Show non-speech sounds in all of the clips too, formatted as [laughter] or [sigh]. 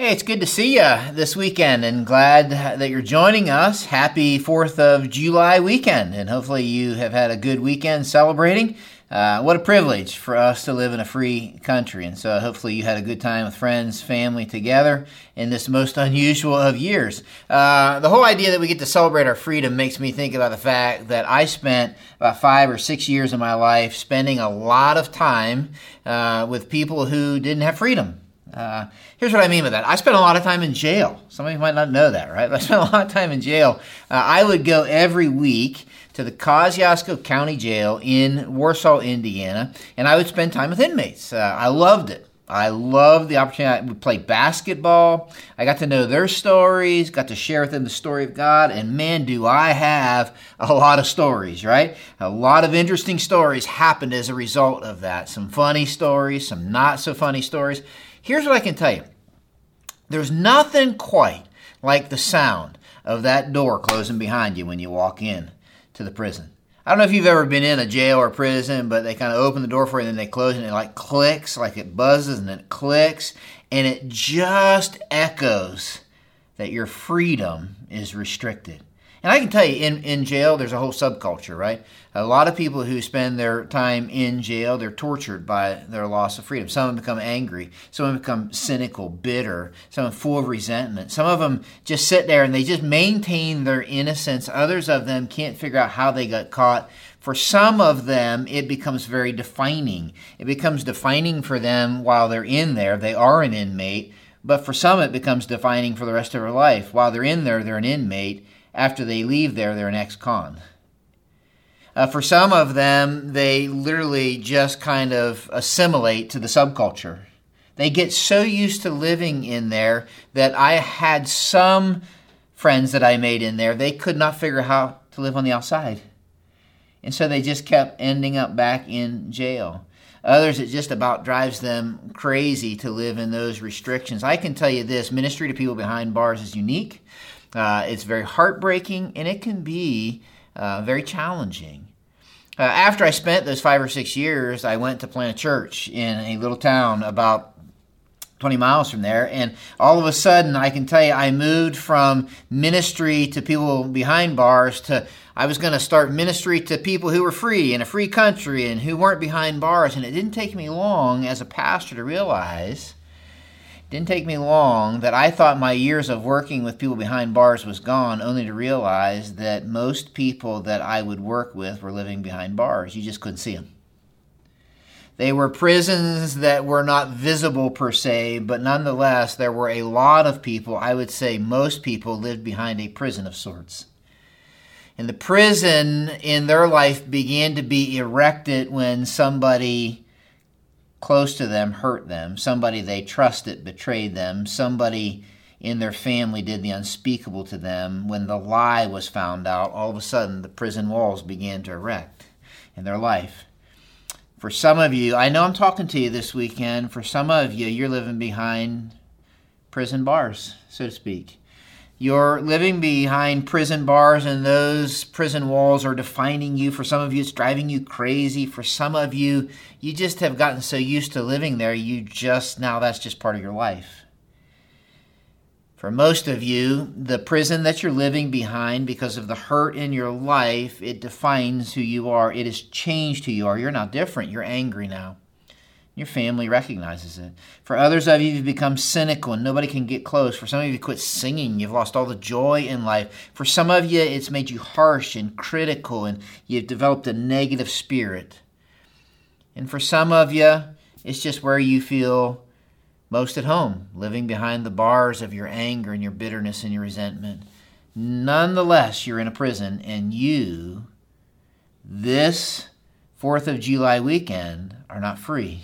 Hey, it's good to see you this weekend and glad that you're joining us. Happy 4th of July weekend, and hopefully you have had a good weekend celebrating. Uh, what a privilege for us to live in a free country. And so hopefully you had a good time with friends, family together in this most unusual of years. Uh, the whole idea that we get to celebrate our freedom makes me think about the fact that I spent about five or six years of my life spending a lot of time uh, with people who didn't have freedom. Uh, here's what I mean by that. I spent a lot of time in jail. Some of you might not know that, right? [laughs] I spent a lot of time in jail. Uh, I would go every week to the Kosciusko County Jail in Warsaw, Indiana, and I would spend time with inmates. Uh, I loved it. I loved the opportunity. I would play basketball. I got to know their stories, got to share with them the story of God, and man, do I have a lot of stories, right? A lot of interesting stories happened as a result of that. Some funny stories, some not so funny stories. Here's what I can tell you there's nothing quite like the sound of that door closing behind you when you walk in to the prison. I don't know if you've ever been in a jail or prison, but they kind of open the door for you and then they close it and it like clicks, like it buzzes and then it clicks, and it just echoes that your freedom is restricted. And I can tell you, in, in jail, there's a whole subculture, right? A lot of people who spend their time in jail, they're tortured by their loss of freedom. Some of them become angry. Some of them become cynical, bitter. Some of them full of resentment. Some of them just sit there and they just maintain their innocence. Others of them can't figure out how they got caught. For some of them, it becomes very defining. It becomes defining for them while they're in there. They are an inmate. But for some, it becomes defining for the rest of their life. While they're in there, they're an inmate after they leave there, they're an ex con. Uh, for some of them, they literally just kind of assimilate to the subculture. They get so used to living in there that I had some friends that I made in there, they could not figure out how to live on the outside. And so they just kept ending up back in jail. Others, it just about drives them crazy to live in those restrictions. I can tell you this ministry to people behind bars is unique. Uh, it's very heartbreaking and it can be uh, very challenging. Uh, after I spent those five or six years, I went to plant a church in a little town about 20 miles from there. And all of a sudden, I can tell you, I moved from ministry to people behind bars to I was going to start ministry to people who were free in a free country and who weren't behind bars. And it didn't take me long as a pastor to realize didn't take me long that I thought my years of working with people behind bars was gone, only to realize that most people that I would work with were living behind bars. You just couldn't see them. They were prisons that were not visible per se, but nonetheless, there were a lot of people, I would say most people, lived behind a prison of sorts. And the prison in their life began to be erected when somebody close to them hurt them, somebody they trusted betrayed them, somebody in their family did the unspeakable to them. When the lie was found out, all of a sudden the prison walls began to erect in their life. For some of you, I know I'm talking to you this weekend. For some of you, you're living behind prison bars, so to speak. You're living behind prison bars, and those prison walls are defining you. For some of you, it's driving you crazy. For some of you, you just have gotten so used to living there, you just now that's just part of your life. For most of you, the prison that you're living behind because of the hurt in your life, it defines who you are. It has changed who you are. You're not different. You're angry now. Your family recognizes it. For others of you, you've become cynical and nobody can get close. For some of you, you quit singing. You've lost all the joy in life. For some of you, it's made you harsh and critical and you've developed a negative spirit. And for some of you, it's just where you feel most at home, living behind the bars of your anger and your bitterness and your resentment. Nonetheless, you're in a prison and you, this 4th of July weekend, are not free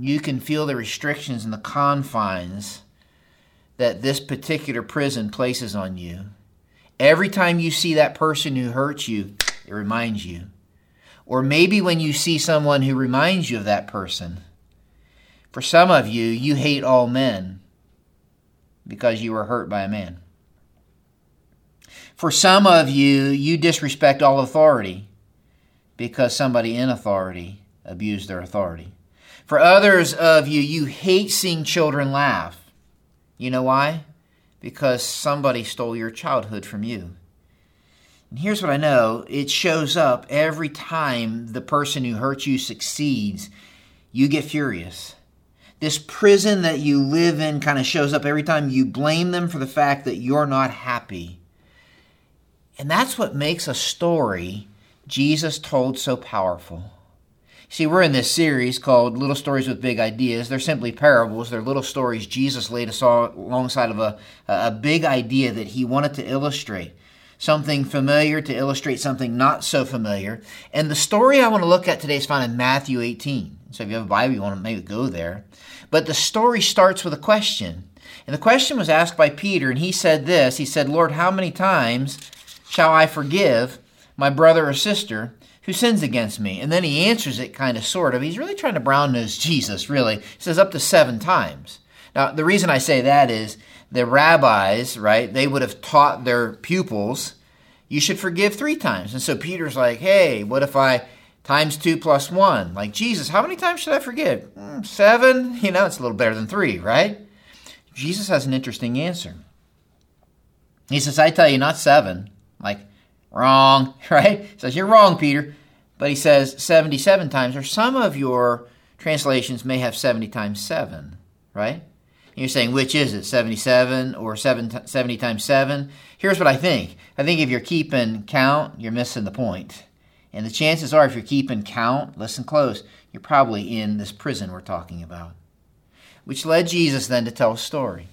you can feel the restrictions and the confines that this particular prison places on you. Every time you see that person who hurts you, it reminds you. Or maybe when you see someone who reminds you of that person. For some of you, you hate all men because you were hurt by a man. For some of you, you disrespect all authority because somebody in authority abused their authority. For others of you, you hate seeing children laugh You know why? Because somebody stole your childhood from you. And here's what I know it shows up every time the person who hurt you succeeds. You get furious. This prison that you live in kind of shows up every time you blame them for the fact that you're not happy. And that's what makes a story Jesus told so powerful. See, we're in this series called Little Stories with Big Ideas. They're simply parables. They're little stories Jesus laid us alongside of a, a big idea that he wanted to illustrate something familiar to illustrate something not so familiar. And the story I want to look at today is found in Matthew 18. So if you have a Bible, you want to maybe go there. But the story starts with a question. And the question was asked by Peter, and he said this He said, Lord, how many times shall I forgive my brother or sister who sins against me? And then he answers it kind of sort of. He's really trying to brown nose Jesus, really. He says up to seven times. Now, the reason I say that is the rabbis, right, they would have taught their pupils, you should forgive three times. And so Peter's like, hey, what if I times two plus one? Like, Jesus, how many times should I forgive? Mm, seven? [laughs] You know, it's a little better than three, right? Jesus has an interesting answer. He says, I tell you, not seven. Like, wrong, [laughs] right? He says, you're wrong, Peter. But he says 77 times, or some of your translations may have 70 times seven, right? you're saying, which is it, 77 or 70 times 7? Here's what I think. I think if you're keeping count, you're missing the point. And the chances are, if you're keeping count, listen close, you're probably in this prison we're talking about. Which led Jesus then to tell a story.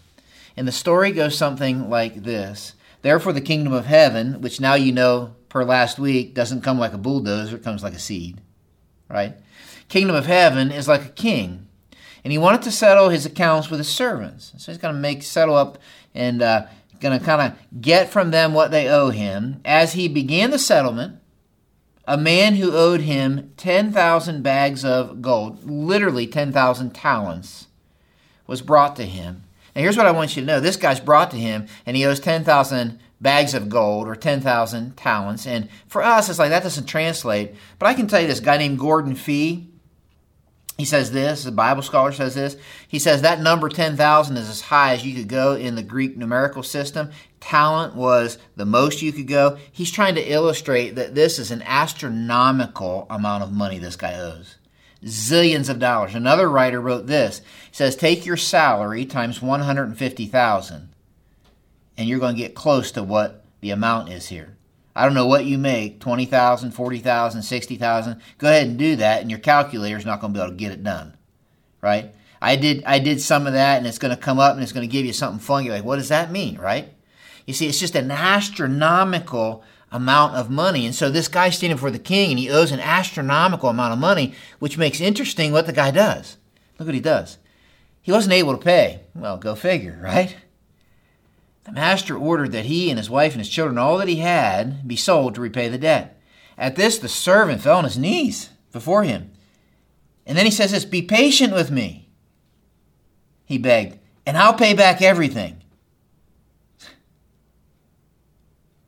And the story goes something like this Therefore, the kingdom of heaven, which now you know per last week doesn't come like a bulldozer, it comes like a seed, right? Kingdom of heaven is like a king and he wanted to settle his accounts with his servants. So he's going to make settle up and uh, going to kind of get from them what they owe him. As he began the settlement, a man who owed him 10,000 bags of gold, literally 10,000 talents, was brought to him. Now, here's what I want you to know this guy's brought to him, and he owes 10,000 bags of gold or 10,000 talents. And for us, it's like that doesn't translate. But I can tell you this guy named Gordon Fee, he says this, the Bible scholar says this. He says that number 10,000 is as high as you could go in the Greek numerical system. Talent was the most you could go. He's trying to illustrate that this is an astronomical amount of money this guy owes. Zillions of dollars. Another writer wrote this. He says, Take your salary times 150,000, and you're going to get close to what the amount is here. I don't know what you make 20,000, 40,000, 60,000. Go ahead and do that, and your calculator is not going to be able to get it done. Right? I did I did some of that, and it's going to come up and it's going to give you something fun. You're like, what does that mean? Right? You see, it's just an astronomical amount of money. And so this guy's standing before the king, and he owes an astronomical amount of money, which makes interesting what the guy does. Look what he does. He wasn't able to pay. Well, go figure, right? The master ordered that he and his wife and his children, all that he had, be sold to repay the debt. At this, the servant fell on his knees before him. And then he says this Be patient with me, he begged, and I'll pay back everything. [laughs]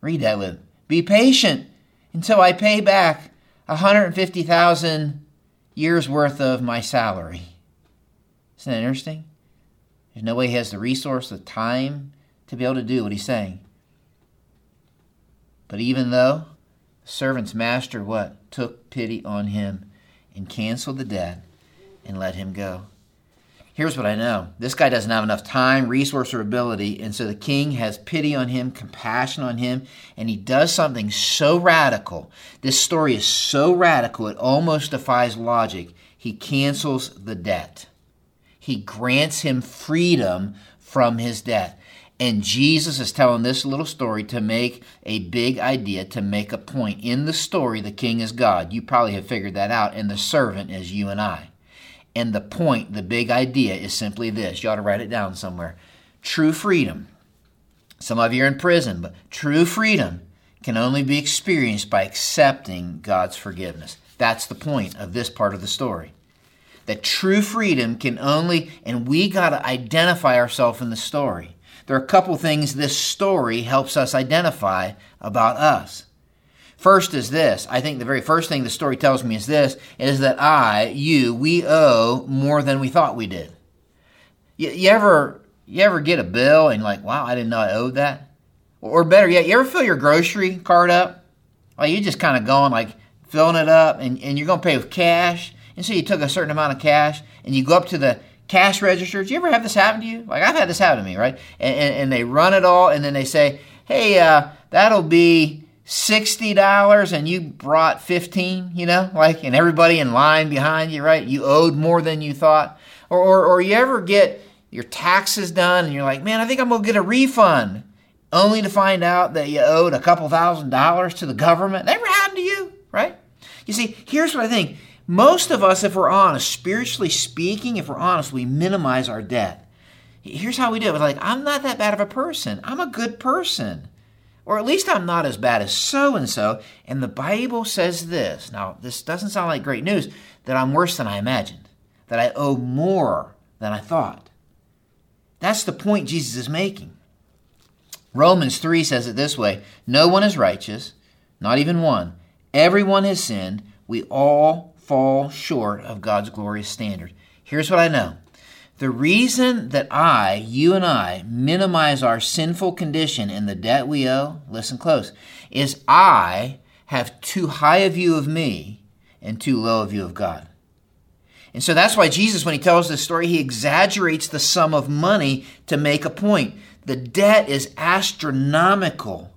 Read that with Be patient until I pay back 150,000 years worth of my salary. Isn't that interesting? There's no way he has the resource, the time, to be able to do what he's saying. But even though the servant's master what? Took pity on him and canceled the debt and let him go. Here's what I know. This guy doesn't have enough time, resource, or ability, and so the king has pity on him, compassion on him, and he does something so radical. This story is so radical, it almost defies logic. He cancels the debt. He grants him freedom from his debt. And Jesus is telling this little story to make a big idea, to make a point. In the story, the king is God. You probably have figured that out. And the servant is you and I. And the point, the big idea is simply this. You ought to write it down somewhere. True freedom. Some of you are in prison, but true freedom can only be experienced by accepting God's forgiveness. That's the point of this part of the story. That true freedom can only, and we got to identify ourselves in the story there are a couple things this story helps us identify about us. First is this. I think the very first thing the story tells me is this is that I, you, we owe more than we thought we did. You, you ever You ever get a bill and like, wow, I didn't know I owed that? Or better yet, you ever fill your grocery card up? Like you just kind of going like filling it up and, and you're going to pay with cash. And so you took a certain amount of cash and you go up to the cash register. Do you ever have this happen to you? Like I've had this happen to me, right? And, and, and they run it all and then they say, hey, uh, that'll be $60 and you brought 15, you know, like, and everybody in line behind you, right? You owed more than you thought. Or, or, or you ever get your taxes done and you're like, man, I think I'm going to get a refund only to find out that you owed a couple thousand dollars to the government. Never happened to you, right? You see, here's what I think. Most of us, if we're honest, spiritually speaking, if we're honest, we minimize our debt. Here's how we do it. We're like, I'm not that bad of a person. I'm a good person. Or at least I'm not as bad as so and so. And the Bible says this. Now, this doesn't sound like great news that I'm worse than I imagined, that I owe more than I thought. That's the point Jesus is making. Romans 3 says it this way No one is righteous, not even one. Everyone has sinned. We all fall short of God's glorious standard. Here's what I know the reason that I, you and I, minimize our sinful condition and the debt we owe, listen close, is I have too high a view of me and too low a view of God. And so that's why Jesus, when he tells this story, he exaggerates the sum of money to make a point. The debt is astronomical.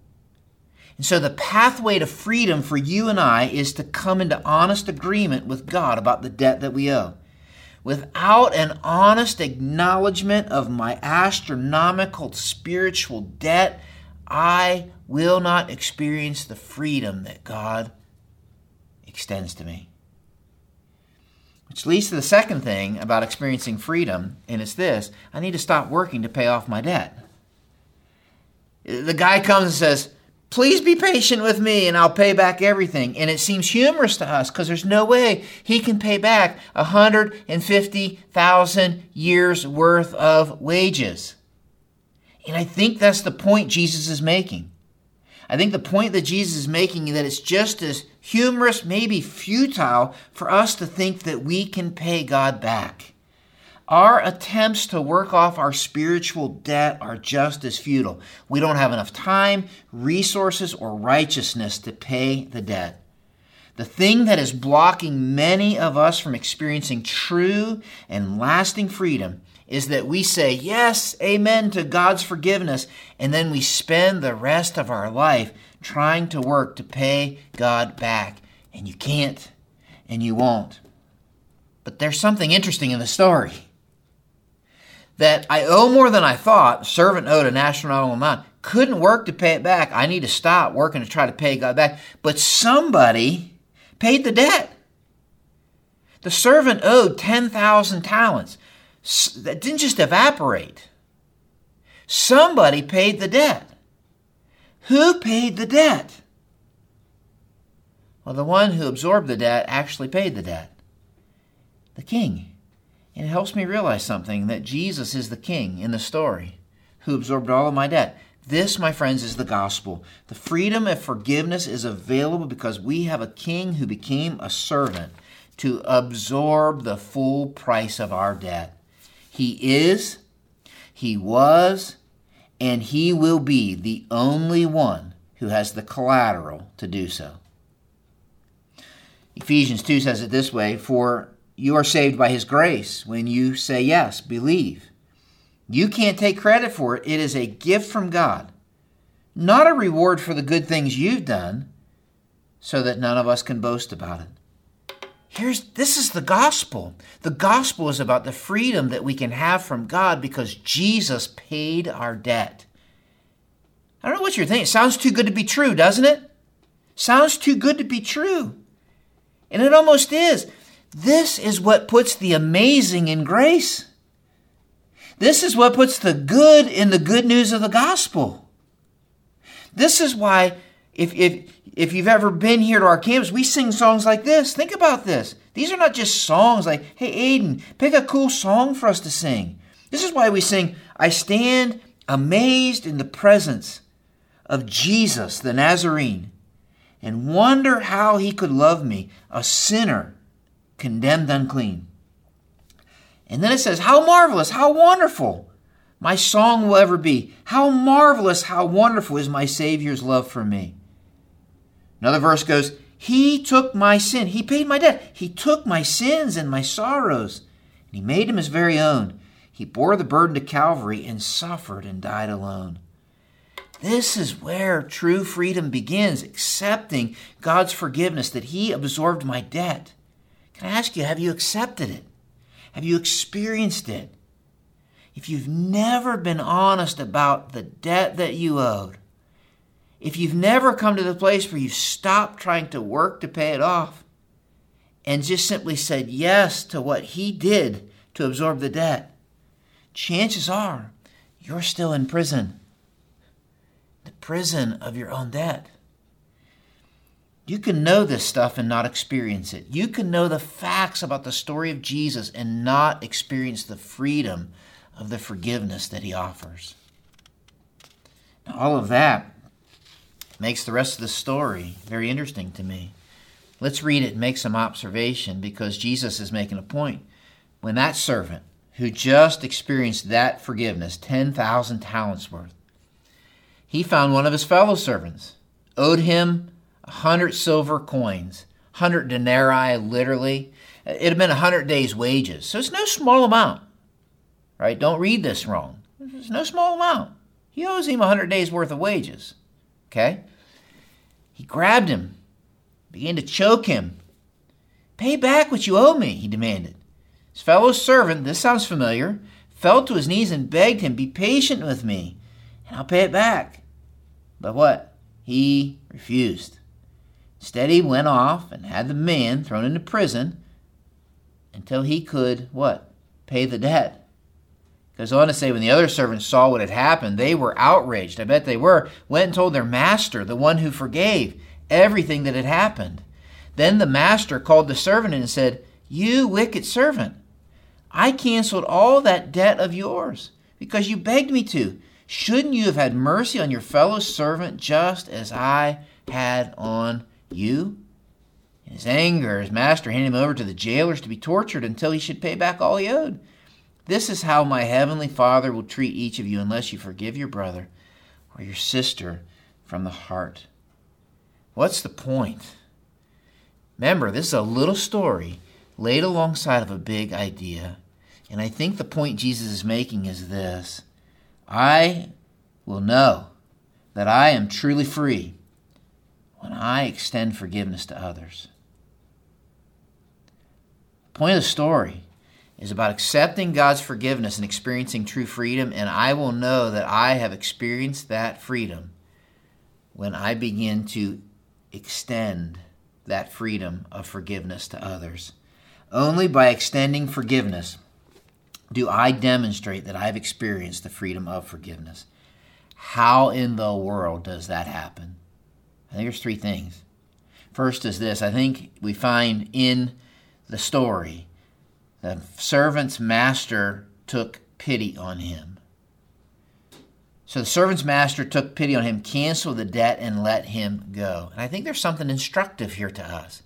And so the pathway to freedom for you and I is to come into honest agreement with God about the debt that we owe. Without an honest acknowledgement of my astronomical spiritual debt, I will not experience the freedom that God extends to me. Which leads to the second thing about experiencing freedom, and it's this I need to stop working to pay off my debt. The guy comes and says, Please be patient with me and I'll pay back everything. And it seems humorous to us because there's no way he can pay back 150,000 years worth of wages. And I think that's the point Jesus is making. I think the point that Jesus is making is that it's just as humorous, maybe futile, for us to think that we can pay God back. Our attempts to work off our spiritual debt are just as futile. We don't have enough time, resources, or righteousness to pay the debt. The thing that is blocking many of us from experiencing true and lasting freedom is that we say, Yes, amen to God's forgiveness, and then we spend the rest of our life trying to work to pay God back. And you can't, and you won't. But there's something interesting in the story that I owe more than I thought, servant owed an astronomical amount, couldn't work to pay it back. I need to stop working to try to pay God back. But somebody paid the debt. The servant owed 10,000 talents. That didn't just evaporate. Somebody paid the debt. Who paid the debt? Well, the one who absorbed the debt actually paid the debt the king. It helps me realize something that Jesus is the king in the story who absorbed all of my debt. This, my friends, is the gospel. The freedom of forgiveness is available because we have a king who became a servant to absorb the full price of our debt. He is, he was, and he will be the only one who has the collateral to do so. Ephesians 2 says it this way For you are saved by His grace when you say yes, believe. You can't take credit for it. It is a gift from God, not a reward for the good things you've done, so that none of us can boast about it. Here's this is the gospel. The gospel is about the freedom that we can have from God because Jesus paid our debt. I don't know what you're thinking. It sounds too good to be true, doesn't it? Sounds too good to be true. And it almost is. This is what puts the amazing in grace. This is what puts the good in the good news of the gospel. This is why, if, if, if you've ever been here to our campus, we sing songs like this. Think about this. These are not just songs like, hey, Aiden, pick a cool song for us to sing. This is why we sing, I stand amazed in the presence of Jesus, the Nazarene, and wonder how he could love me, a sinner condemned unclean. And then it says, How marvelous, how wonderful. My song will ever be, How marvelous, how wonderful is my Savior's love for me. Another verse goes, He took my sin. He paid my debt. He took my sins and my sorrows, and He made them His very own. He bore the burden to Calvary and suffered and died alone. This is where true freedom begins, accepting God's forgiveness that He absorbed my debt. I ask you, have you accepted it? Have you experienced it? If you've never been honest about the debt that you owed, if you've never come to the place where you've stopped trying to work to pay it off and just simply said yes to what He did to absorb the debt, chances are you're still in prison. The prison of your own debt. You can know this stuff and not experience it. You can know the facts about the story of Jesus and not experience the freedom of the forgiveness that he offers. Now, all of that makes the rest of the story very interesting to me. Let's read it and make some observation because Jesus is making a point. When that servant who just experienced that forgiveness, 10,000 talents worth, he found one of his fellow servants, owed him a hundred silver coins, hundred denarii, literally. It had been a hundred days' wages. So it's no small amount. Right? Don't read this wrong. It's no small amount. He owes him a hundred days' worth of wages. Okay? He grabbed him, began to choke him. Pay back what you owe me, he demanded. His fellow servant, this sounds familiar, fell to his knees and begged him, Be patient with me, and I'll pay it back. But what? He refused. Instead, he went off and had the man thrown into prison until he could, what? Pay the debt. Goes on to say, when the other servants saw what had happened, they were outraged. I bet they were. Went and told their master, the one who forgave, everything that had happened. Then the master called the servant and said, You wicked servant, I canceled all that debt of yours because you begged me to. Shouldn't you have had mercy on your fellow servant just as I had on you? In his anger, his master handed him over to the jailers to be tortured until he should pay back all he owed. This is how my heavenly Father will treat each of you unless you forgive your brother or your sister from the heart. What's the point? Remember, this is a little story laid alongside of a big idea. And I think the point Jesus is making is this I will know that I am truly free when I extend forgiveness to others. The point of the story is about accepting God's forgiveness and experiencing true freedom, and I will know that I have experienced that freedom when I begin to extend that freedom of forgiveness to others. Only by extending forgiveness do I demonstrate that I've experienced the freedom of forgiveness. How in the world does that happen? I think there's three things. First is this I think we find in the story the servant's master took pity on him. So the servant's master took pity on him, canceled the debt, and let him go. And I think there's something instructive here to us.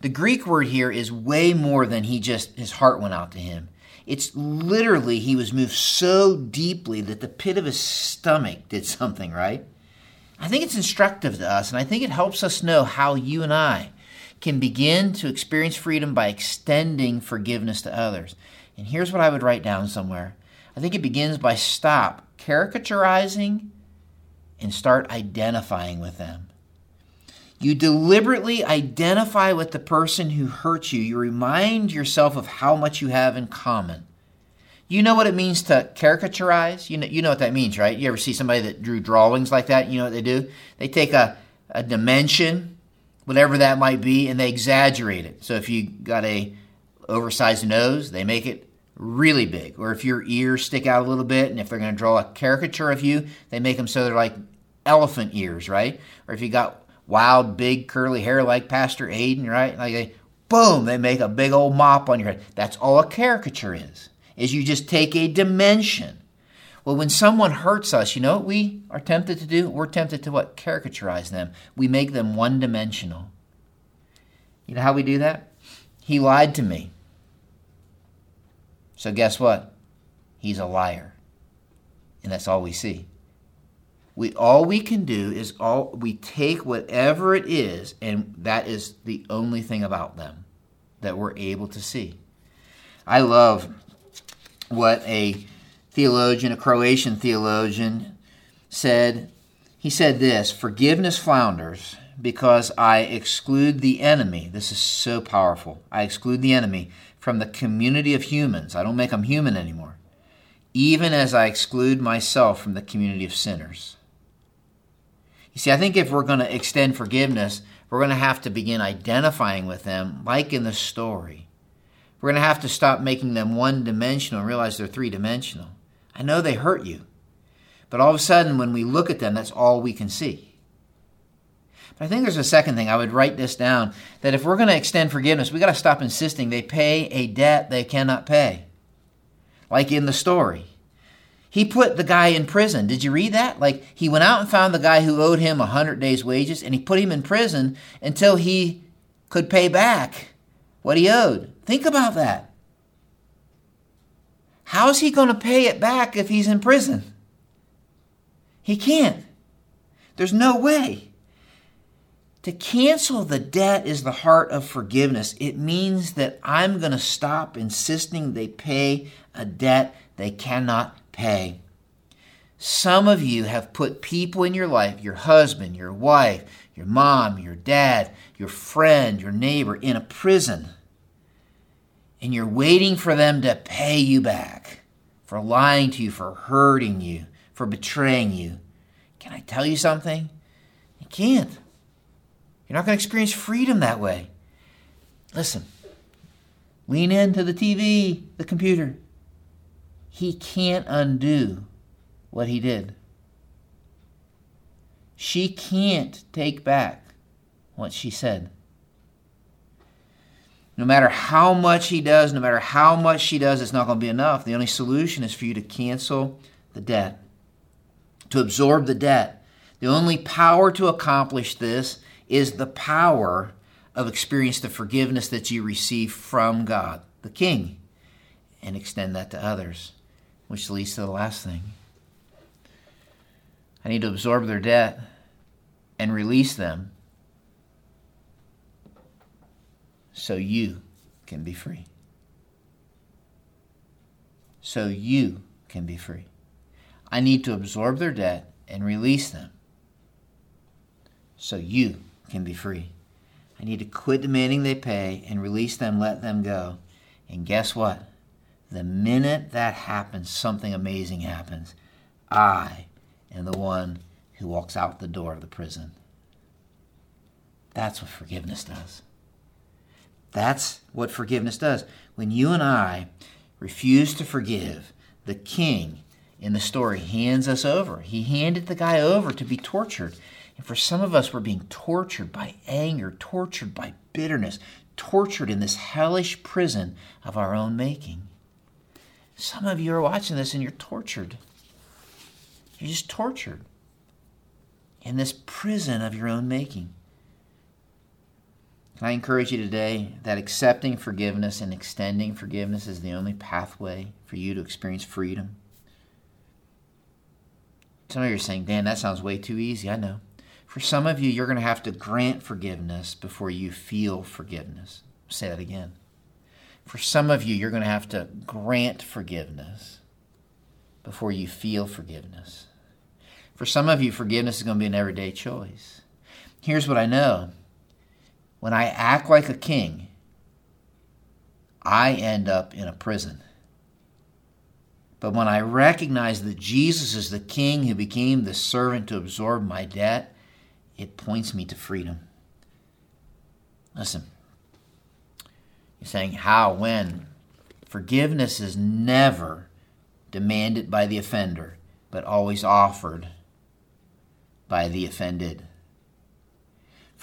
The Greek word here is way more than he just, his heart went out to him. It's literally he was moved so deeply that the pit of his stomach did something, right? I think it's instructive to us, and I think it helps us know how you and I can begin to experience freedom by extending forgiveness to others. And here's what I would write down somewhere I think it begins by stop caricaturizing and start identifying with them. You deliberately identify with the person who hurt you. You remind yourself of how much you have in common. You know what it means to caricaturize? You know, you know what that means, right? You ever see somebody that drew drawings like that? You know what they do? They take a, a dimension, whatever that might be, and they exaggerate it. So if you got a oversized nose, they make it really big. Or if your ears stick out a little bit, and if they're going to draw a caricature of you, they make them so they're like elephant ears, right? Or if you got wild, big, curly hair like Pastor Aiden, right? Like they, boom, they make a big old mop on your head. That's all a caricature is is you just take a dimension. Well, when someone hurts us, you know what we are tempted to do? We're tempted to what? Caricaturize them. We make them one dimensional. You know how we do that? He lied to me. So guess what? He's a liar. And that's all we see. We all we can do is all we take whatever it is, and that is the only thing about them that we're able to see. I love what a theologian, a Croatian theologian, said. He said this Forgiveness flounders because I exclude the enemy. This is so powerful. I exclude the enemy from the community of humans. I don't make them human anymore. Even as I exclude myself from the community of sinners. You see, I think if we're going to extend forgiveness, we're going to have to begin identifying with them, like in the story. We're going to have to stop making them one dimensional and realize they're three dimensional. I know they hurt you, but all of a sudden, when we look at them, that's all we can see. But I think there's a second thing. I would write this down that if we're going to extend forgiveness, we got to stop insisting they pay a debt they cannot pay. Like in the story. He put the guy in prison. Did you read that? Like he went out and found the guy who owed him a 100 days' wages and he put him in prison until he could pay back what he owed. Think about that. How's he going to pay it back if he's in prison? He can't. There's no way. To cancel the debt is the heart of forgiveness. It means that I'm going to stop insisting they pay a debt they cannot pay. Some of you have put people in your life, your husband, your wife, your mom, your dad, your friend, your neighbor, in a prison. And you're waiting for them to pay you back for lying to you, for hurting you, for betraying you. Can I tell you something? You can't. You're not going to experience freedom that way. Listen, lean into the TV, the computer. He can't undo what he did. She can't take back what she said. No matter how much he does, no matter how much she does, it's not going to be enough. The only solution is for you to cancel the debt, to absorb the debt. The only power to accomplish this is the power of experience the forgiveness that you receive from God, the King, and extend that to others, which leads to the last thing. I need to absorb their debt and release them so you can be free. So you can be free. I need to absorb their debt and release them so you can be free. I need to quit demanding they pay and release them, let them go. And guess what? The minute that happens, something amazing happens. I am the one who walks out the door of the prison. That's what forgiveness does. That's what forgiveness does. When you and I refuse to forgive, the king in the story hands us over. He handed the guy over to be tortured. And for some of us, we're being tortured by anger, tortured by bitterness, tortured in this hellish prison of our own making. Some of you are watching this and you're tortured. You're just tortured in this prison of your own making. I encourage you today that accepting forgiveness and extending forgiveness is the only pathway for you to experience freedom? Some of you are saying, Dan, that sounds way too easy. I know. For some of you, you're going to have to grant forgiveness before you feel forgiveness. I'll say that again. For some of you, you're going to have to grant forgiveness before you feel forgiveness. For some of you, forgiveness is going to be an everyday choice. Here's what I know when I act like a king, I end up in a prison. But when I recognize that Jesus is the king who became the servant to absorb my debt, it points me to freedom. Listen, you're saying how, when? Forgiveness is never demanded by the offender, but always offered by the offended.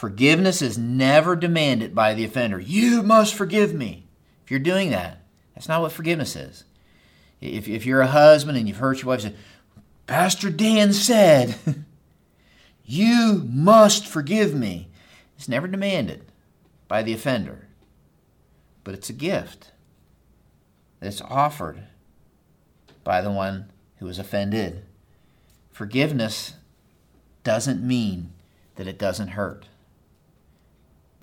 Forgiveness is never demanded by the offender. You must forgive me. If you're doing that, that's not what forgiveness is. If, if you're a husband and you've hurt your wife, say, Pastor Dan said, [laughs] You must forgive me. It's never demanded by the offender, but it's a gift that's offered by the one who was offended. Forgiveness doesn't mean that it doesn't hurt.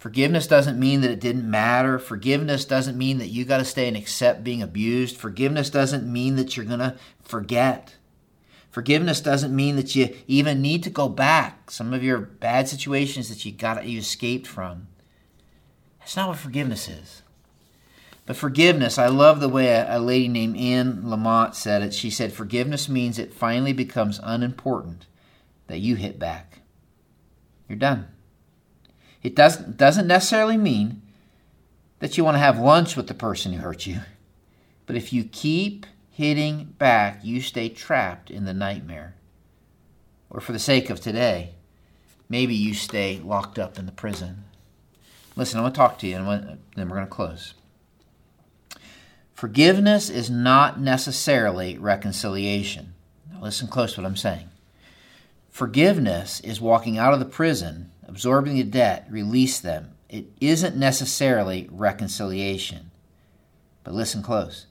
Forgiveness doesn't mean that it didn't matter. Forgiveness doesn't mean that you got to stay and accept being abused. Forgiveness doesn't mean that you're going to forget. Forgiveness doesn't mean that you even need to go back. Some of your bad situations that you got you escaped from. That's not what forgiveness is. But forgiveness, I love the way a, lady named Anne Lamott said it. She said, Forgiveness means it finally becomes unimportant that you hit back. You're done. It doesn't, doesn't necessarily mean that you want to have lunch with the person who hurt you. But if you keep hitting back, you stay trapped in the nightmare. Or for the sake of today, maybe you stay locked up in the prison. Listen, I'm going to talk to you, and then we're going to close. Forgiveness is not necessarily reconciliation. Now, listen close to what I'm saying. Forgiveness is walking out of the prison, absorbing the debt, release them. It isn't necessarily reconciliation. But listen close.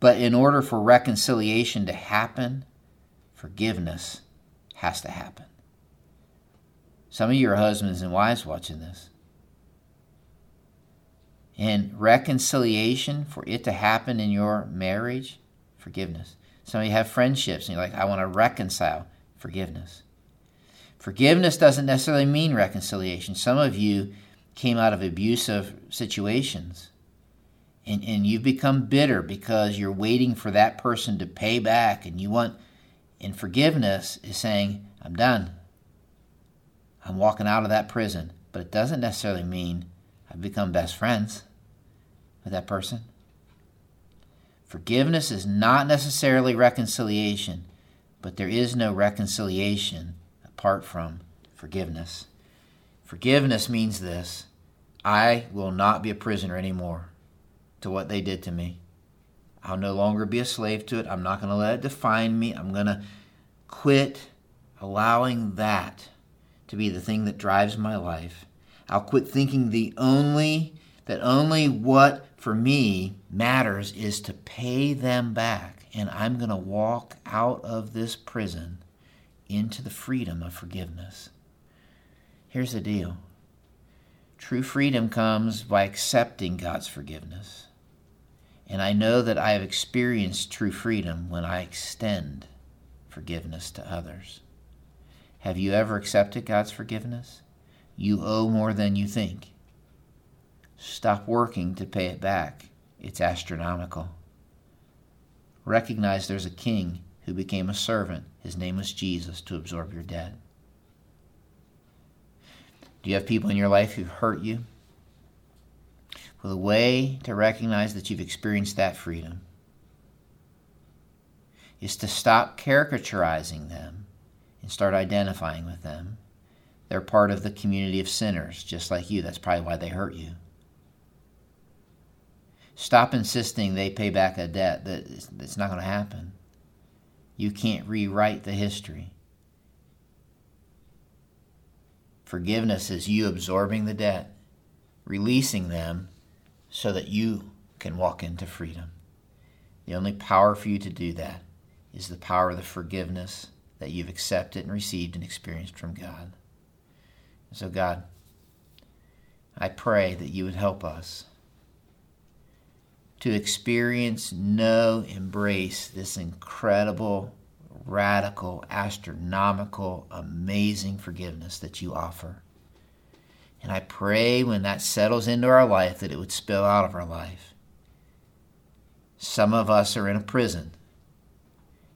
But in order for reconciliation to happen, forgiveness has to happen. Some of you are husbands and wives watching this. And reconciliation, for it to happen in your marriage, forgiveness. Some of you have friendships and you're like, I want to reconcile, forgiveness. Forgiveness doesn't necessarily mean reconciliation. Some of you came out of abusive situations and, and you've become bitter because you're waiting for that person to pay back and you want and forgiveness is saying i'm done. I'm walking out of that prison. But it doesn't necessarily mean i've become best friends with that person. Forgiveness is not necessarily reconciliation but there is no reconciliation apart from forgiveness forgiveness means this i will not be a prisoner anymore to what they did to me. I'll no longer be a slave to it. I'm not going to let it define me. I'm going to quit allowing that to be the thing that drives my life. I'll quit thinking the only that only what for me matters is to pay them back and I'm going to walk out of this prison into the freedom of forgiveness. Here's the deal. True freedom comes by accepting God's forgiveness. And I know that I have experienced true freedom when I extend forgiveness to others. Have you ever accepted God's forgiveness? You owe more than you think. Stop working to pay it back. It's astronomical. Recognize there's a king who became a servant. His name was Jesus to absorb your debt. Do you have people in your life who hurt you? Well, the way to recognize that you've experienced that freedom is to stop caricaturizing them and start identifying with them. They're part of the community of sinners, just like you. That's probably why they hurt you. Stop insisting they pay back a debt that it's not going to happen. You can't rewrite the history. Forgiveness is you absorbing the debt, releasing them, so that you can walk into freedom. The only power for you to do that is the power of the forgiveness that you've accepted and received and experienced from God. So, God, I pray that you would help us to experience, know, embrace this incredible, radical, astronomical, amazing forgiveness that you offer. And I pray when that settles into our life that it would spill out of our life. Some of us are in a prison.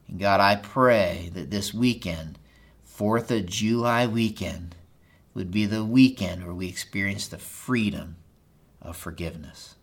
And God, I pray that this weekend, 4th of July weekend, would be the weekend where we experience the freedom of forgiveness.